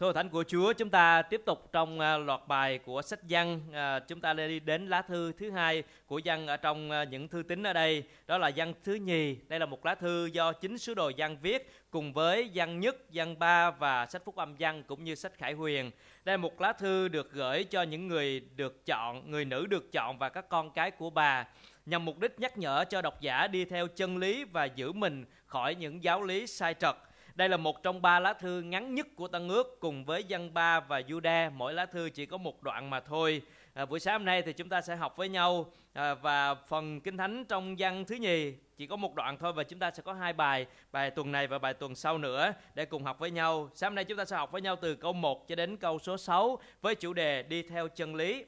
Thưa Thánh của Chúa, chúng ta tiếp tục trong à, loạt bài của sách văn. À, chúng ta đi đến lá thư thứ hai của văn ở trong à, những thư tín ở đây. Đó là văn thứ nhì. Đây là một lá thư do chính sứ đồ văn viết cùng với văn nhất, văn ba và sách phúc âm văn cũng như sách khải huyền. Đây là một lá thư được gửi cho những người được chọn, người nữ được chọn và các con cái của bà nhằm mục đích nhắc nhở cho độc giả đi theo chân lý và giữ mình khỏi những giáo lý sai trật đây là một trong ba lá thư ngắn nhất của Tân ước cùng với dân ba và Juda. Mỗi lá thư chỉ có một đoạn mà thôi. À, buổi sáng hôm nay thì chúng ta sẽ học với nhau à, và phần kinh thánh trong Giăng thứ nhì chỉ có một đoạn thôi và chúng ta sẽ có hai bài, bài tuần này và bài tuần sau nữa để cùng học với nhau. Sáng hôm nay chúng ta sẽ học với nhau từ câu 1 cho đến câu số 6 với chủ đề đi theo chân lý.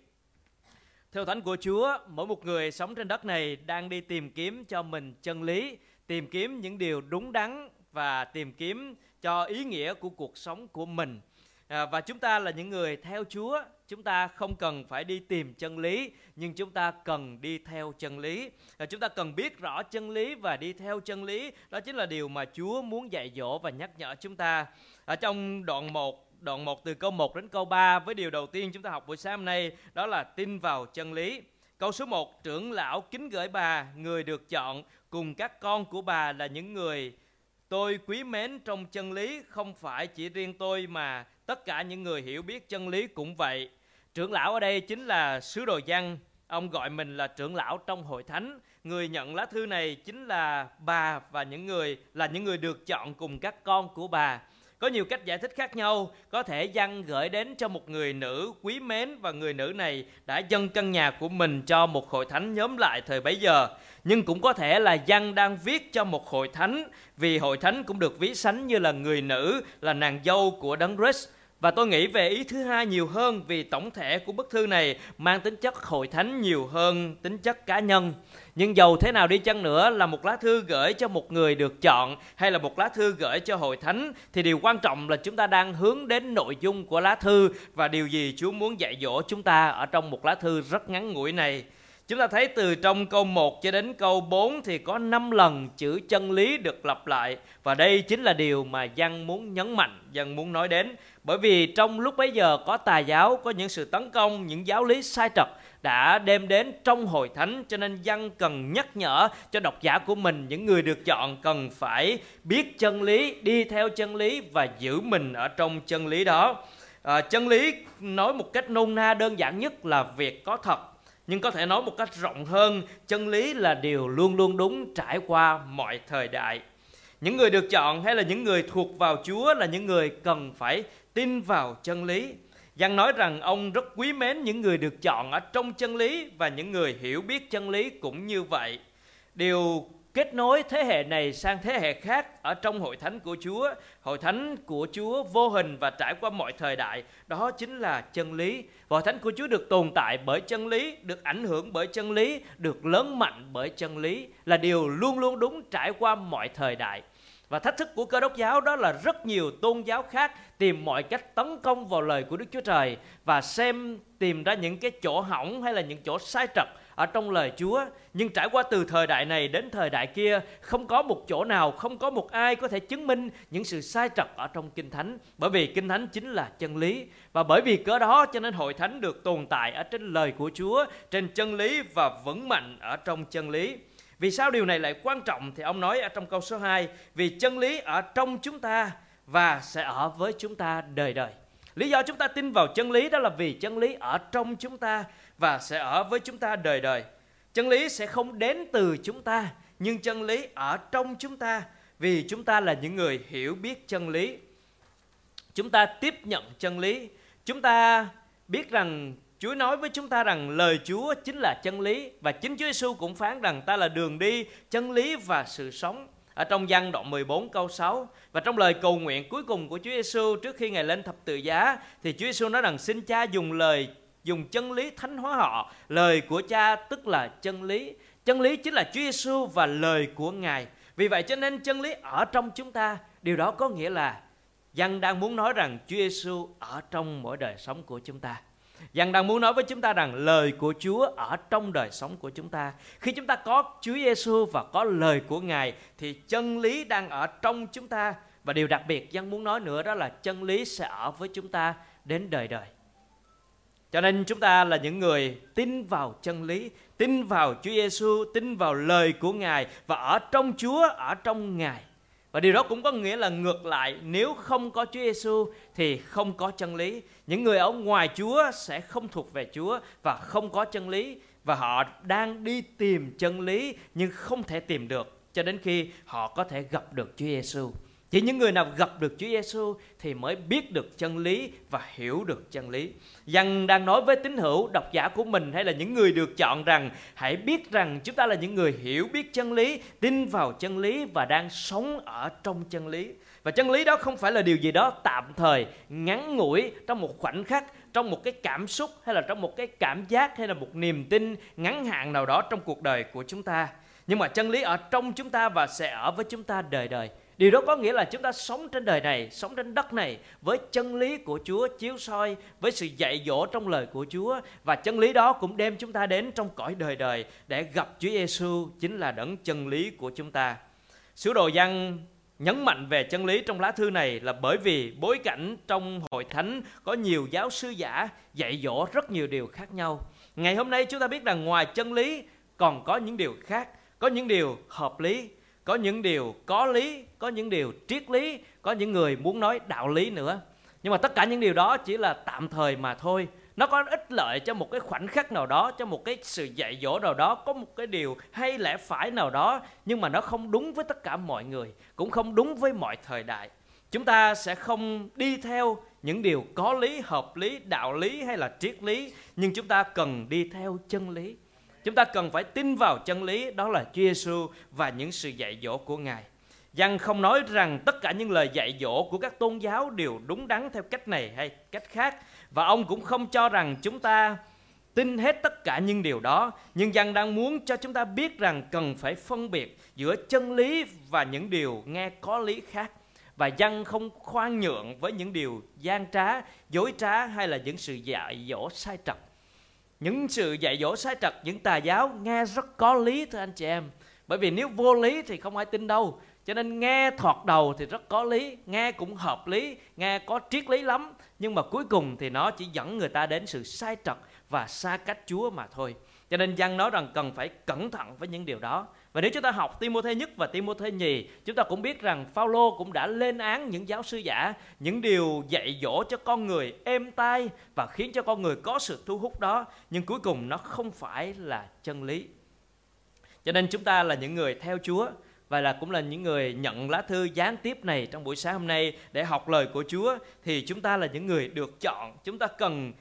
Theo thánh của Chúa, mỗi một người sống trên đất này đang đi tìm kiếm cho mình chân lý, tìm kiếm những điều đúng đắn và tìm kiếm cho ý nghĩa của cuộc sống của mình. À, và chúng ta là những người theo Chúa. Chúng ta không cần phải đi tìm chân lý nhưng chúng ta cần đi theo chân lý. À, chúng ta cần biết rõ chân lý và đi theo chân lý. Đó chính là điều mà Chúa muốn dạy dỗ và nhắc nhở chúng ta. Ở trong đoạn 1 đoạn 1 từ câu 1 đến câu 3 với điều đầu tiên chúng ta học buổi sáng hôm nay đó là tin vào chân lý. Câu số 1, trưởng lão kính gửi bà, người được chọn cùng các con của bà là những người Tôi quý mến trong chân lý không phải chỉ riêng tôi mà tất cả những người hiểu biết chân lý cũng vậy. Trưởng lão ở đây chính là sứ đồ văn, ông gọi mình là trưởng lão trong hội thánh. Người nhận lá thư này chính là bà và những người là những người được chọn cùng các con của bà. Có nhiều cách giải thích khác nhau, có thể văn gửi đến cho một người nữ quý mến và người nữ này đã dâng căn nhà của mình cho một hội thánh nhóm lại thời bấy giờ. Nhưng cũng có thể là văn đang viết cho một hội thánh vì hội thánh cũng được ví sánh như là người nữ, là nàng dâu của Đấng Christ. Và tôi nghĩ về ý thứ hai nhiều hơn vì tổng thể của bức thư này mang tính chất hội thánh nhiều hơn tính chất cá nhân. Nhưng dầu thế nào đi chăng nữa là một lá thư gửi cho một người được chọn hay là một lá thư gửi cho hội thánh, thì điều quan trọng là chúng ta đang hướng đến nội dung của lá thư và điều gì Chúa muốn dạy dỗ chúng ta ở trong một lá thư rất ngắn ngủi này. Chúng ta thấy từ trong câu 1 cho đến câu 4 thì có 5 lần chữ chân lý được lặp lại. Và đây chính là điều mà dân muốn nhấn mạnh, dân muốn nói đến. Bởi vì trong lúc bấy giờ có tà giáo, có những sự tấn công, những giáo lý sai trật đã đem đến trong hội thánh cho nên dân cần nhắc nhở cho độc giả của mình những người được chọn cần phải biết chân lý đi theo chân lý và giữ mình ở trong chân lý đó. À, chân lý nói một cách nôn na đơn giản nhất là việc có thật nhưng có thể nói một cách rộng hơn, chân lý là điều luôn luôn đúng trải qua mọi thời đại những người được chọn hay là những người thuộc vào chúa là những người cần phải tin vào chân lý Giăng nói rằng ông rất quý mến những người được chọn ở trong chân lý và những người hiểu biết chân lý cũng như vậy. Điều kết nối thế hệ này sang thế hệ khác ở trong hội thánh của Chúa, hội thánh của Chúa vô hình và trải qua mọi thời đại, đó chính là chân lý. Hội thánh của Chúa được tồn tại bởi chân lý, được ảnh hưởng bởi chân lý, được lớn mạnh bởi chân lý là điều luôn luôn đúng trải qua mọi thời đại. Và thách thức của cơ đốc giáo đó là rất nhiều tôn giáo khác tìm mọi cách tấn công vào lời của Đức Chúa Trời và xem tìm ra những cái chỗ hỏng hay là những chỗ sai trật ở trong lời Chúa. Nhưng trải qua từ thời đại này đến thời đại kia, không có một chỗ nào, không có một ai có thể chứng minh những sự sai trật ở trong Kinh Thánh. Bởi vì Kinh Thánh chính là chân lý. Và bởi vì cớ đó cho nên hội thánh được tồn tại ở trên lời của Chúa, trên chân lý và vững mạnh ở trong chân lý. Vì sao điều này lại quan trọng thì ông nói ở trong câu số 2 Vì chân lý ở trong chúng ta và sẽ ở với chúng ta đời đời Lý do chúng ta tin vào chân lý đó là vì chân lý ở trong chúng ta và sẽ ở với chúng ta đời đời. Chân lý sẽ không đến từ chúng ta nhưng chân lý ở trong chúng ta vì chúng ta là những người hiểu biết chân lý. Chúng ta tiếp nhận chân lý. Chúng ta biết rằng Chúa nói với chúng ta rằng lời Chúa chính là chân lý và chính Chúa Giêsu cũng phán rằng ta là đường đi, chân lý và sự sống. Ở trong văn đoạn 14 câu 6 và trong lời cầu nguyện cuối cùng của Chúa Giêsu trước khi ngài lên thập tự giá thì Chúa Giêsu nói rằng xin Cha dùng lời dùng chân lý thánh hóa họ, lời của Cha tức là chân lý. Chân lý chính là Chúa Giêsu và lời của Ngài. Vì vậy cho nên chân lý ở trong chúng ta, điều đó có nghĩa là Văn đang muốn nói rằng Chúa Giêsu ở trong mỗi đời sống của chúng ta. Giăng đang muốn nói với chúng ta rằng lời của Chúa ở trong đời sống của chúng ta. Khi chúng ta có Chúa Giêsu và có lời của Ngài thì chân lý đang ở trong chúng ta và điều đặc biệt dân muốn nói nữa đó là chân lý sẽ ở với chúng ta đến đời đời cho nên chúng ta là những người tin vào chân lý, tin vào Chúa Giêsu tin vào lời của Ngài và ở trong Chúa, ở trong Ngài và điều đó cũng có nghĩa là ngược lại, nếu không có Chúa Giêsu thì không có chân lý. Những người ở ngoài Chúa sẽ không thuộc về Chúa và không có chân lý và họ đang đi tìm chân lý nhưng không thể tìm được cho đến khi họ có thể gặp được Chúa Giêsu. Chỉ những người nào gặp được Chúa Giêsu thì mới biết được chân lý và hiểu được chân lý. Dân đang nói với tín hữu độc giả của mình hay là những người được chọn rằng hãy biết rằng chúng ta là những người hiểu biết chân lý, tin vào chân lý và đang sống ở trong chân lý. Và chân lý đó không phải là điều gì đó tạm thời, ngắn ngủi trong một khoảnh khắc, trong một cái cảm xúc hay là trong một cái cảm giác hay là một niềm tin ngắn hạn nào đó trong cuộc đời của chúng ta. Nhưng mà chân lý ở trong chúng ta và sẽ ở với chúng ta đời đời Điều đó có nghĩa là chúng ta sống trên đời này, sống trên đất này với chân lý của Chúa chiếu soi, với sự dạy dỗ trong lời của Chúa và chân lý đó cũng đem chúng ta đến trong cõi đời đời để gặp Chúa Giêsu chính là đấng chân lý của chúng ta. Sứ đồ Giăng nhấn mạnh về chân lý trong lá thư này là bởi vì bối cảnh trong hội thánh có nhiều giáo sư giả dạy dỗ rất nhiều điều khác nhau. Ngày hôm nay chúng ta biết rằng ngoài chân lý còn có những điều khác, có những điều hợp lý, có những điều có lý, có những điều triết lý, có những người muốn nói đạo lý nữa. Nhưng mà tất cả những điều đó chỉ là tạm thời mà thôi. Nó có ích lợi cho một cái khoảnh khắc nào đó, cho một cái sự dạy dỗ nào đó, có một cái điều hay lẽ phải nào đó, nhưng mà nó không đúng với tất cả mọi người, cũng không đúng với mọi thời đại. Chúng ta sẽ không đi theo những điều có lý, hợp lý, đạo lý hay là triết lý, nhưng chúng ta cần đi theo chân lý. Chúng ta cần phải tin vào chân lý đó là Chúa Giêsu và những sự dạy dỗ của Ngài. Giăng không nói rằng tất cả những lời dạy dỗ của các tôn giáo đều đúng đắn theo cách này hay cách khác và ông cũng không cho rằng chúng ta tin hết tất cả những điều đó. Nhưng Giăng đang muốn cho chúng ta biết rằng cần phải phân biệt giữa chân lý và những điều nghe có lý khác. Và Giăng không khoan nhượng với những điều gian trá, dối trá hay là những sự dạy dỗ sai trật những sự dạy dỗ sai trật, những tà giáo nghe rất có lý, thưa anh chị em. Bởi vì nếu vô lý thì không ai tin đâu. Cho nên nghe thoạt đầu thì rất có lý, nghe cũng hợp lý, nghe có triết lý lắm. Nhưng mà cuối cùng thì nó chỉ dẫn người ta đến sự sai trật và xa cách chúa mà thôi. Cho nên Giăng nói rằng cần phải cẩn thận với những điều đó. Và nếu chúng ta học Timôthê nhất và Timôthê nhì, chúng ta cũng biết rằng Phaolô cũng đã lên án những giáo sư giả, những điều dạy dỗ cho con người êm tai và khiến cho con người có sự thu hút đó, nhưng cuối cùng nó không phải là chân lý. Cho nên chúng ta là những người theo Chúa và là cũng là những người nhận lá thư gián tiếp này trong buổi sáng hôm nay để học lời của Chúa thì chúng ta là những người được chọn. Chúng ta cần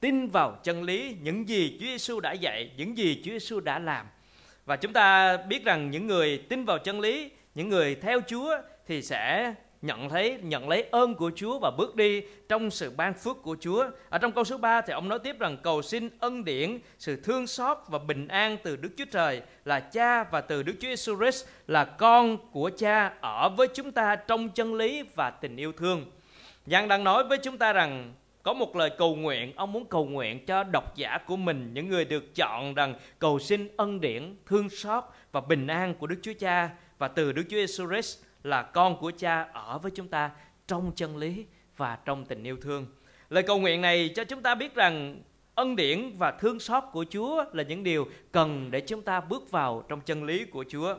tin vào chân lý những gì Chúa Giêsu đã dạy, những gì Chúa Giêsu đã làm. Và chúng ta biết rằng những người tin vào chân lý, những người theo Chúa thì sẽ nhận thấy nhận lấy ơn của Chúa và bước đi trong sự ban phước của Chúa. Ở trong câu số 3 thì ông nói tiếp rằng cầu xin ân điển, sự thương xót và bình an từ Đức Chúa Trời là Cha và từ Đức Chúa Jesus Christ là con của Cha ở với chúng ta trong chân lý và tình yêu thương. Giang đang nói với chúng ta rằng có một lời cầu nguyện, ông muốn cầu nguyện cho độc giả của mình, những người được chọn rằng cầu xin ân điển, thương xót và bình an của Đức Chúa Cha và từ Đức Chúa Jesus Christ là con của Cha ở với chúng ta trong chân lý và trong tình yêu thương. Lời cầu nguyện này cho chúng ta biết rằng ân điển và thương xót của Chúa là những điều cần để chúng ta bước vào trong chân lý của Chúa.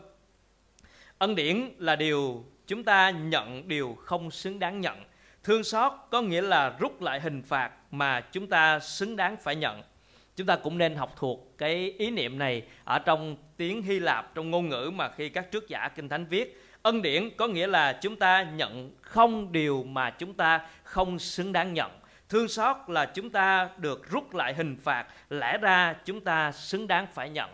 Ân điển là điều chúng ta nhận điều không xứng đáng nhận Thương xót có nghĩa là rút lại hình phạt mà chúng ta xứng đáng phải nhận. Chúng ta cũng nên học thuộc cái ý niệm này ở trong tiếng Hy Lạp, trong ngôn ngữ mà khi các trước giả Kinh Thánh viết. Ân điển có nghĩa là chúng ta nhận không điều mà chúng ta không xứng đáng nhận. Thương xót là chúng ta được rút lại hình phạt, lẽ ra chúng ta xứng đáng phải nhận.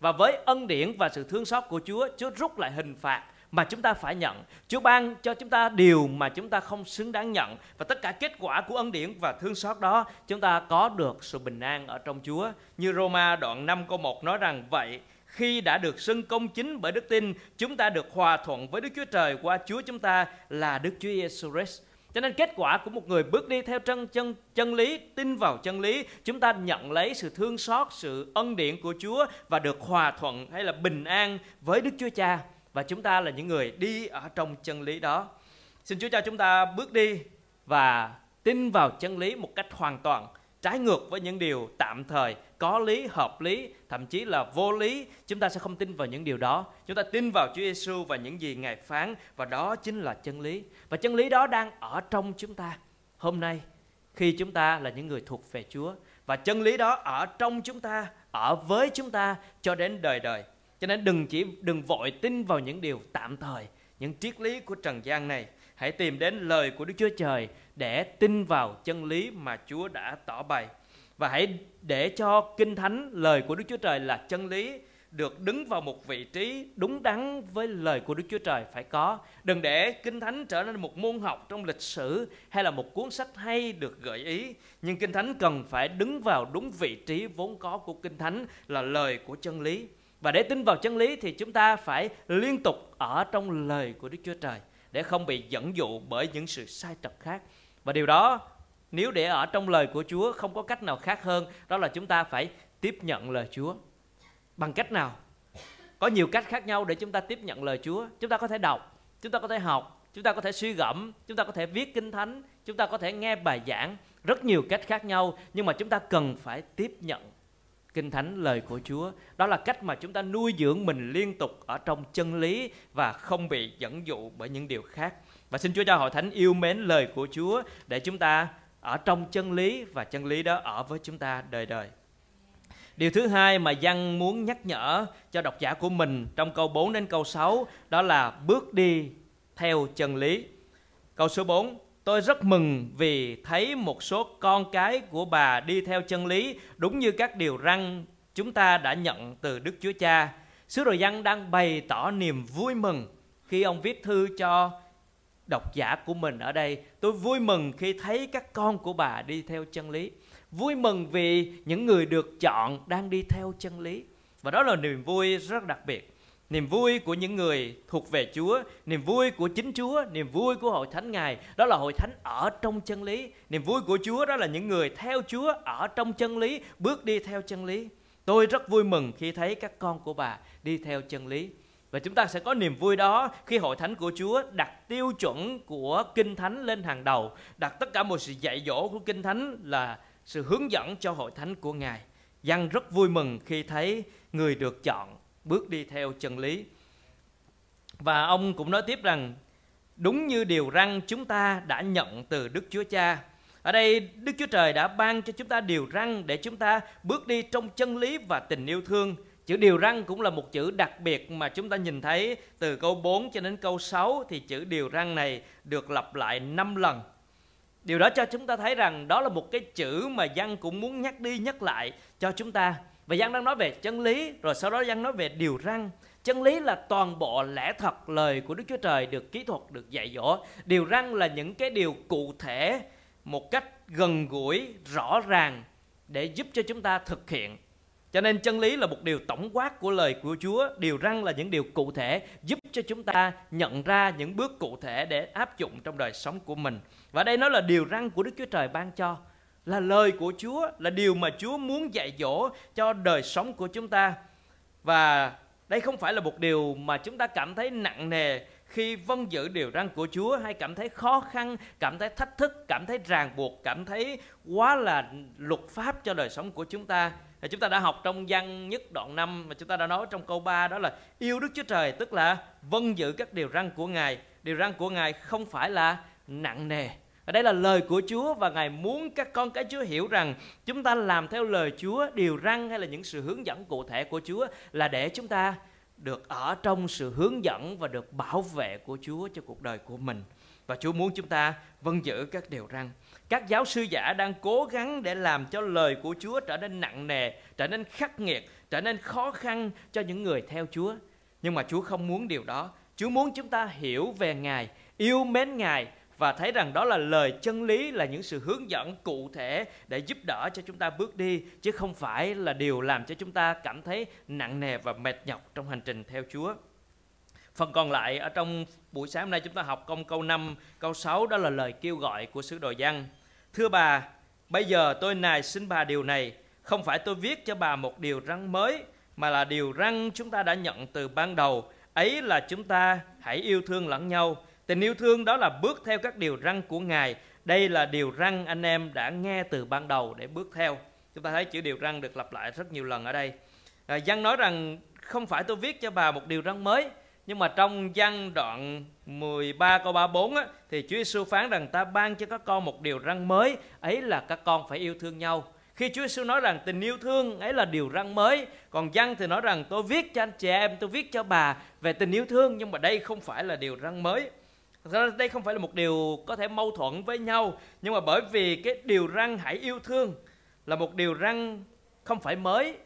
Và với ân điển và sự thương xót của Chúa, Chúa rút lại hình phạt mà chúng ta phải nhận. Chúa ban cho chúng ta điều mà chúng ta không xứng đáng nhận và tất cả kết quả của ân điển và thương xót đó chúng ta có được sự bình an ở trong Chúa. Như Roma đoạn 5 câu 1 nói rằng vậy khi đã được xưng công chính bởi đức tin, chúng ta được hòa thuận với Đức Chúa Trời qua Chúa chúng ta là Đức Chúa Giêsu Christ. Cho nên kết quả của một người bước đi theo chân chân chân lý, tin vào chân lý, chúng ta nhận lấy sự thương xót, sự ân điển của Chúa và được hòa thuận hay là bình an với Đức Chúa Cha và chúng ta là những người đi ở trong chân lý đó. Xin Chúa cho chúng ta bước đi và tin vào chân lý một cách hoàn toàn, trái ngược với những điều tạm thời, có lý, hợp lý, thậm chí là vô lý. Chúng ta sẽ không tin vào những điều đó. Chúng ta tin vào Chúa Giêsu và những gì ngài phán, và đó chính là chân lý. Và chân lý đó đang ở trong chúng ta. Hôm nay, khi chúng ta là những người thuộc về Chúa, và chân lý đó ở trong chúng ta, ở với chúng ta cho đến đời đời cho nên đừng chỉ, đừng vội tin vào những điều tạm thời, những triết lý của trần gian này hãy tìm đến lời của Đức Chúa Trời để tin vào chân lý mà Chúa đã tỏ bày và hãy để cho kinh thánh, lời của Đức Chúa Trời là chân lý, được đứng vào một vị trí đúng đắn với lời của Đức Chúa Trời phải có. Đừng để Kinh Thánh trở nên một môn học trong lịch sử hay là một cuốn sách hay được gợi ý. Nhưng Kinh Thánh cần phải đứng vào đúng vị trí vốn có của Kinh Thánh là lời của chân lý. Và để tin vào chân lý thì chúng ta phải liên tục ở trong lời của Đức Chúa Trời để không bị dẫn dụ bởi những sự sai trật khác. Và điều đó nếu để ở trong lời của Chúa không có cách nào khác hơn đó là chúng ta phải tiếp nhận lời Chúa. Bằng cách nào? Có nhiều cách khác nhau để chúng ta tiếp nhận lời Chúa. Chúng ta có thể đọc, chúng ta có thể học, chúng ta có thể suy gẫm, chúng ta có thể viết kinh thánh, chúng ta có thể nghe bài giảng, rất nhiều cách khác nhau nhưng mà chúng ta cần phải tiếp nhận kinh thánh lời của Chúa. Đó là cách mà chúng ta nuôi dưỡng mình liên tục ở trong chân lý và không bị dẫn dụ bởi những điều khác. Và xin Chúa cho hội thánh yêu mến lời của Chúa để chúng ta ở trong chân lý và chân lý đó ở với chúng ta đời đời. Điều thứ hai mà Giăng muốn nhắc nhở cho độc giả của mình trong câu 4 đến câu 6 đó là bước đi theo chân lý. Câu số 4 Tôi rất mừng vì thấy một số con cái của bà đi theo chân lý, đúng như các điều răn chúng ta đã nhận từ Đức Chúa Cha. Sứ đồ Giăng đang bày tỏ niềm vui mừng khi ông viết thư cho độc giả của mình ở đây. Tôi vui mừng khi thấy các con của bà đi theo chân lý. Vui mừng vì những người được chọn đang đi theo chân lý. Và đó là niềm vui rất đặc biệt. Niềm vui của những người thuộc về Chúa, niềm vui của chính Chúa, niềm vui của hội thánh Ngài, đó là hội thánh ở trong chân lý. Niềm vui của Chúa đó là những người theo Chúa ở trong chân lý, bước đi theo chân lý. Tôi rất vui mừng khi thấy các con của bà đi theo chân lý. Và chúng ta sẽ có niềm vui đó khi hội thánh của Chúa đặt tiêu chuẩn của Kinh Thánh lên hàng đầu, đặt tất cả một sự dạy dỗ của Kinh Thánh là sự hướng dẫn cho hội thánh của Ngài. Giăng rất vui mừng khi thấy người được chọn bước đi theo chân lý. Và ông cũng nói tiếp rằng, đúng như điều răn chúng ta đã nhận từ Đức Chúa Cha. Ở đây, Đức Chúa Trời đã ban cho chúng ta điều răn để chúng ta bước đi trong chân lý và tình yêu thương. Chữ điều răn cũng là một chữ đặc biệt mà chúng ta nhìn thấy từ câu 4 cho đến câu 6 thì chữ điều răn này được lặp lại 5 lần. Điều đó cho chúng ta thấy rằng đó là một cái chữ mà Văn cũng muốn nhắc đi nhắc lại cho chúng ta và Giăng đang nói về chân lý Rồi sau đó Giăng nói về điều răn. Chân lý là toàn bộ lẽ thật lời của Đức Chúa Trời được kỹ thuật, được dạy dỗ. Điều răn là những cái điều cụ thể Một cách gần gũi, rõ ràng Để giúp cho chúng ta thực hiện. Cho nên chân lý là một điều tổng quát của lời của Chúa. Điều răn là những điều cụ thể Giúp cho chúng ta nhận ra những bước cụ thể Để áp dụng trong đời sống của mình. Và đây nó là điều răn của Đức Chúa Trời ban cho là lời của Chúa, là điều mà Chúa muốn dạy dỗ cho đời sống của chúng ta. Và đây không phải là một điều mà chúng ta cảm thấy nặng nề khi vâng giữ điều răn của Chúa hay cảm thấy khó khăn, cảm thấy thách thức, cảm thấy ràng buộc, cảm thấy quá là luật pháp cho đời sống của chúng ta. Thì chúng ta đã học trong văn nhất đoạn 5 mà chúng ta đã nói trong câu 3 đó là yêu Đức Chúa Trời tức là vâng giữ các điều răn của Ngài. Điều răn của Ngài không phải là nặng nề ở đây là lời của Chúa và Ngài muốn các con cái Chúa hiểu rằng chúng ta làm theo lời Chúa, điều răn hay là những sự hướng dẫn cụ thể của Chúa là để chúng ta được ở trong sự hướng dẫn và được bảo vệ của Chúa cho cuộc đời của mình. Và Chúa muốn chúng ta vâng giữ các điều răn. Các giáo sư giả đang cố gắng để làm cho lời của Chúa trở nên nặng nề, trở nên khắc nghiệt, trở nên khó khăn cho những người theo Chúa. Nhưng mà Chúa không muốn điều đó. Chúa muốn chúng ta hiểu về Ngài, yêu mến Ngài và thấy rằng đó là lời chân lý là những sự hướng dẫn cụ thể để giúp đỡ cho chúng ta bước đi chứ không phải là điều làm cho chúng ta cảm thấy nặng nề và mệt nhọc trong hành trình theo Chúa. Phần còn lại ở trong buổi sáng hôm nay chúng ta học công câu 5, câu 6 đó là lời kêu gọi của sứ đồ Giăng. Thưa bà, bây giờ tôi nài xin bà điều này, không phải tôi viết cho bà một điều răng mới mà là điều răng chúng ta đã nhận từ ban đầu, ấy là chúng ta hãy yêu thương lẫn nhau Tình yêu thương đó là bước theo các điều răn của Ngài. Đây là điều răn anh em đã nghe từ ban đầu để bước theo. Chúng ta thấy chữ điều răn được lặp lại rất nhiều lần ở đây. À, Giăng nói rằng không phải tôi viết cho bà một điều răn mới, nhưng mà trong văn đoạn 13 câu 34 á, thì Chúa Giêsu phán rằng ta ban cho các con một điều răn mới, ấy là các con phải yêu thương nhau. Khi Chúa Giêsu nói rằng tình yêu thương ấy là điều răn mới, còn văn thì nói rằng tôi viết cho anh chị em, tôi viết cho bà về tình yêu thương, nhưng mà đây không phải là điều răn mới. Thật ra đây không phải là một điều có thể mâu thuẫn với nhau, nhưng mà bởi vì cái điều răng hãy yêu thương là một điều răng không phải mới.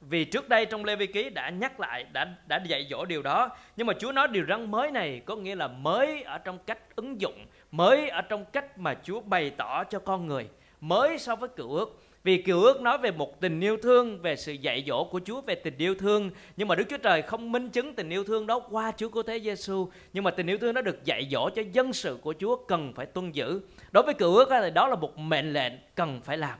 Vì trước đây trong Lê Vi Ký đã nhắc lại đã đã dạy dỗ điều đó. Nhưng mà Chúa nói điều răng mới này có nghĩa là mới ở trong cách ứng dụng mới ở trong cách mà Chúa bày tỏ cho con người mới so với cựu ước vì cựu ước nói về một tình yêu thương, về sự dạy dỗ của Chúa về tình yêu thương. Nhưng mà Đức Chúa Trời không minh chứng tình yêu thương đó qua Chúa Cứu Thế Giêsu nhưng mà tình yêu thương nó được dạy dỗ cho dân sự của Chúa cần phải tuân giữ. Đối với cựu ước thì đó là một mệnh lệnh cần phải làm.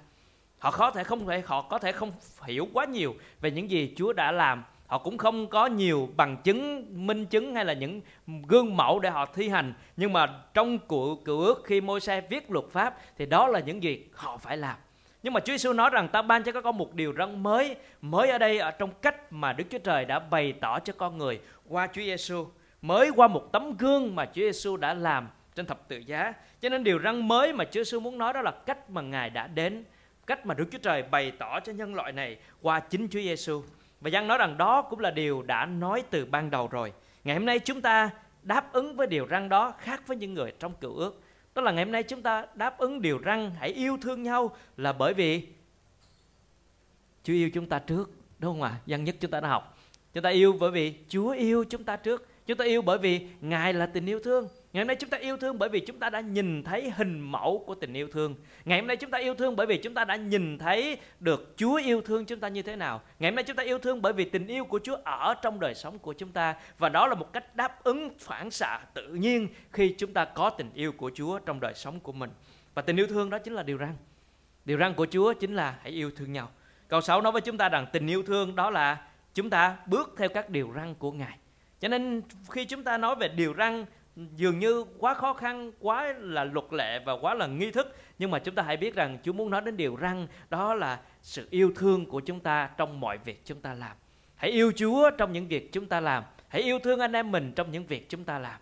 Họ có thể không thể, họ có thể không hiểu quá nhiều về những gì Chúa đã làm. Họ cũng không có nhiều bằng chứng, minh chứng hay là những gương mẫu để họ thi hành. Nhưng mà trong cựu cựu ước khi môi xe viết luật pháp thì đó là những gì họ phải làm nhưng mà Chúa Giêsu nói rằng ta ban cho các con một điều răn mới mới ở đây, ở trong cách mà Đức Chúa Trời đã bày tỏ cho con người qua Chúa Giêsu mới qua một tấm gương mà Chúa Giêsu đã làm trên thập tự giá cho nên điều răn mới mà Chúa Giêsu muốn nói đó là cách mà Ngài đã đến, cách mà Đức Chúa Trời bày tỏ cho nhân loại này qua chính Chúa Giêsu. Và Giăng nói rằng đó cũng là điều đã nói từ ban đầu rồi. Ngày hôm nay chúng ta đáp ứng với điều răng đó khác với những người trong cựu ước. Đó là ngày hôm nay chúng ta đáp ứng điều răng hãy yêu thương nhau là bởi vì Chúa yêu chúng ta trước, đúng không ạ? À? Văn nhất chúng ta đã học. Chúng ta yêu bởi vì Chúa yêu chúng ta trước. Chúng ta yêu bởi vì Ngài là tình yêu thương. Ngày hôm nay chúng ta yêu thương bởi vì chúng ta đã nhìn thấy hình mẫu của tình yêu thương. Ngày hôm nay chúng ta yêu thương bởi vì chúng ta đã nhìn thấy được Chúa yêu thương chúng ta như thế nào. Ngày hôm nay chúng ta yêu thương bởi vì tình yêu của Chúa ở trong đời sống của chúng ta và đó là một cách đáp ứng phản xạ tự nhiên khi chúng ta có tình yêu của Chúa trong đời sống của mình. Và tình yêu thương đó chính là điều răn. Điều răn của Chúa chính là hãy yêu thương nhau. Câu 6 nói với chúng ta rằng tình yêu thương đó là chúng ta bước theo các điều răn của Ngài. Cho nên khi chúng ta nói về điều răn dường như quá khó khăn, quá là luật lệ và quá là nghi thức. Nhưng mà chúng ta hãy biết rằng Chúa muốn nói đến điều răng đó là sự yêu thương của chúng ta trong mọi việc chúng ta làm. Hãy yêu Chúa trong những việc chúng ta làm. Hãy yêu thương anh em mình trong những việc chúng ta làm.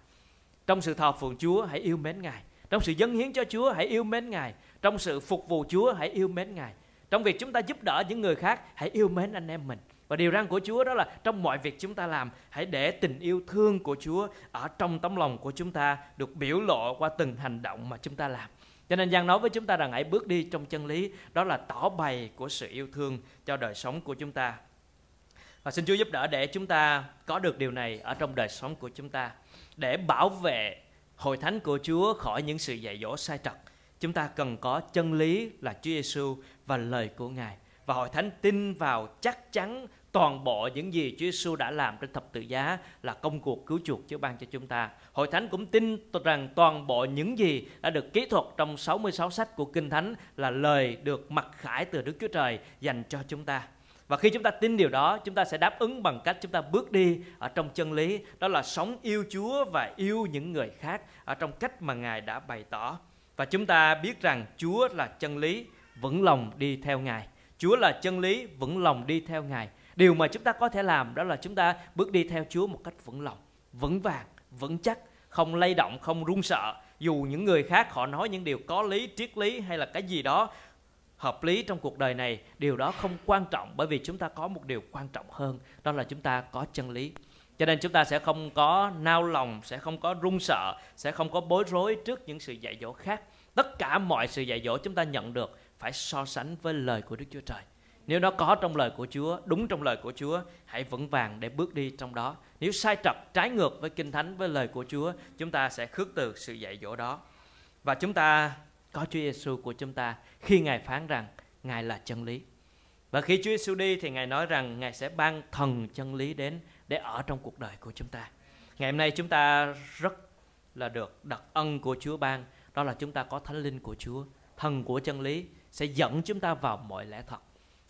Trong sự thờ phượng Chúa hãy yêu mến Ngài. Trong sự dâng hiến cho Chúa hãy yêu mến Ngài. Trong sự phục vụ Chúa hãy yêu mến Ngài. Trong việc chúng ta giúp đỡ những người khác hãy yêu mến anh em mình. Và điều răn của Chúa đó là trong mọi việc chúng ta làm, hãy để tình yêu thương của Chúa ở trong tấm lòng của chúng ta được biểu lộ qua từng hành động mà chúng ta làm. Cho nên Giang nói với chúng ta rằng hãy bước đi trong chân lý, đó là tỏ bày của sự yêu thương cho đời sống của chúng ta. Và xin Chúa giúp đỡ để chúng ta có được điều này ở trong đời sống của chúng ta. Để bảo vệ hội thánh của Chúa khỏi những sự dạy dỗ sai trật. Chúng ta cần có chân lý là Chúa Giêsu và lời của Ngài và hội thánh tin vào chắc chắn toàn bộ những gì Chúa Giêsu đã làm trên thập tự giá là công cuộc cứu chuộc Chúa ban cho chúng ta. Hội thánh cũng tin rằng toàn bộ những gì đã được kỹ thuật trong 66 sách của Kinh Thánh là lời được mặc khải từ Đức Chúa Trời dành cho chúng ta. Và khi chúng ta tin điều đó, chúng ta sẽ đáp ứng bằng cách chúng ta bước đi ở trong chân lý, đó là sống yêu Chúa và yêu những người khác ở trong cách mà Ngài đã bày tỏ. Và chúng ta biết rằng Chúa là chân lý, vững lòng đi theo Ngài. Chúa là chân lý, vững lòng đi theo Ngài. Điều mà chúng ta có thể làm đó là chúng ta bước đi theo Chúa một cách vững lòng, vững vàng, vững chắc, không lay động, không run sợ. Dù những người khác họ nói những điều có lý, triết lý hay là cái gì đó hợp lý trong cuộc đời này, điều đó không quan trọng bởi vì chúng ta có một điều quan trọng hơn, đó là chúng ta có chân lý. Cho nên chúng ta sẽ không có nao lòng, sẽ không có run sợ, sẽ không có bối rối trước những sự dạy dỗ khác. Tất cả mọi sự dạy dỗ chúng ta nhận được phải so sánh với lời của Đức Chúa Trời. Nếu nó có trong lời của Chúa, đúng trong lời của Chúa, hãy vững vàng để bước đi trong đó. Nếu sai trật, trái ngược với Kinh Thánh, với lời của Chúa, chúng ta sẽ khước từ sự dạy dỗ đó. Và chúng ta có Chúa Giêsu của chúng ta khi Ngài phán rằng Ngài là chân lý. Và khi Chúa Giêsu đi thì Ngài nói rằng Ngài sẽ ban thần chân lý đến để ở trong cuộc đời của chúng ta. Ngày hôm nay chúng ta rất là được đặc ân của Chúa ban, đó là chúng ta có thánh linh của Chúa, thần của chân lý sẽ dẫn chúng ta vào mọi lẽ thật.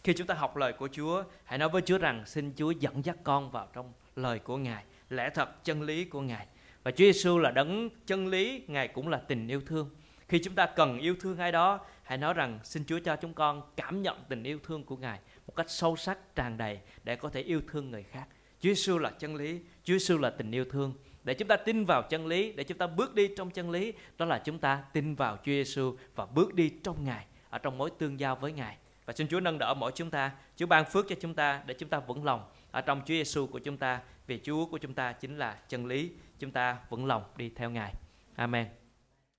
Khi chúng ta học lời của Chúa, hãy nói với Chúa rằng xin Chúa dẫn dắt con vào trong lời của Ngài, lẽ thật, chân lý của Ngài. và Chúa Giêsu là đấng chân lý ngài cũng là tình yêu thương khi chúng ta cần yêu thương ai đó hãy nói rằng xin Chúa cho chúng con cảm nhận tình yêu thương của ngài một cách sâu sắc tràn đầy để có thể yêu thương người khác Chúa Giêsu là chân lý Chúa Giêsu là tình yêu thương để chúng ta tin vào chân lý để chúng ta bước đi trong chân lý đó là chúng ta tin vào Chúa Giêsu và bước đi trong ngài ở trong mối tương giao với ngài. Và xin Chúa nâng đỡ mỗi chúng ta. Chúa ban phước cho chúng ta để chúng ta vững lòng ở trong Chúa Giêsu của chúng ta. Vì Chúa của chúng ta chính là chân lý. Chúng ta vững lòng đi theo ngài. Amen.